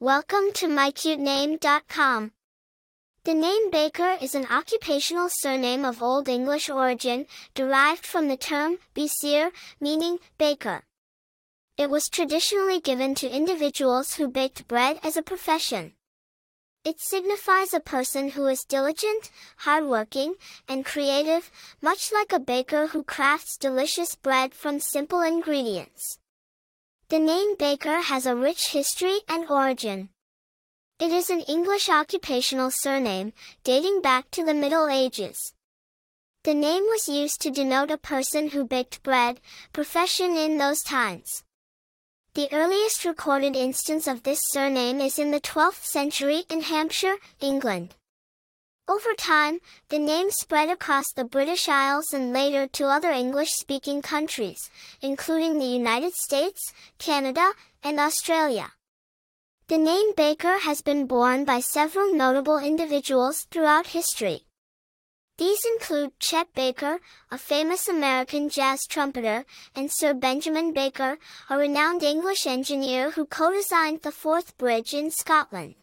Welcome to mycutename.com. The name Baker is an occupational surname of Old English origin, derived from the term bæcere, meaning baker. It was traditionally given to individuals who baked bread as a profession. It signifies a person who is diligent, hardworking, and creative, much like a baker who crafts delicious bread from simple ingredients. The name Baker has a rich history and origin. It is an English occupational surname, dating back to the Middle Ages. The name was used to denote a person who baked bread, profession in those times. The earliest recorded instance of this surname is in the 12th century in Hampshire, England. Over time, the name spread across the British Isles and later to other English-speaking countries, including the United States, Canada, and Australia. The name Baker has been borne by several notable individuals throughout history. These include Chet Baker, a famous American jazz trumpeter, and Sir Benjamin Baker, a renowned English engineer who co-designed the Forth Bridge in Scotland.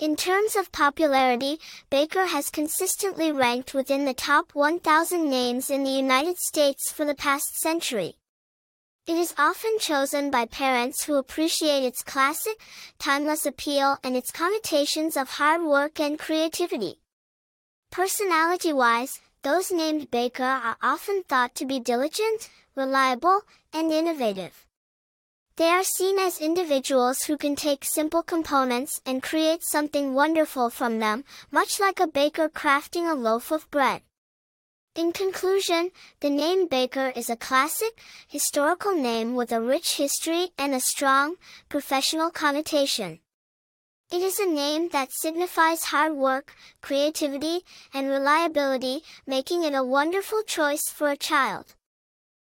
In terms of popularity, Baker has consistently ranked within the top 1,000 names in the United States for the past century. It is often chosen by parents who appreciate its classic, timeless appeal and its connotations of hard work and creativity. Personality-wise, those named Baker are often thought to be diligent, reliable, and innovative. They are seen as individuals who can take simple components and create something wonderful from them, much like a baker crafting a loaf of bread. In conclusion, the name Baker is a classic, historical name with a rich history and a strong, professional connotation. It is a name that signifies hard work, creativity, and reliability, making it a wonderful choice for a child.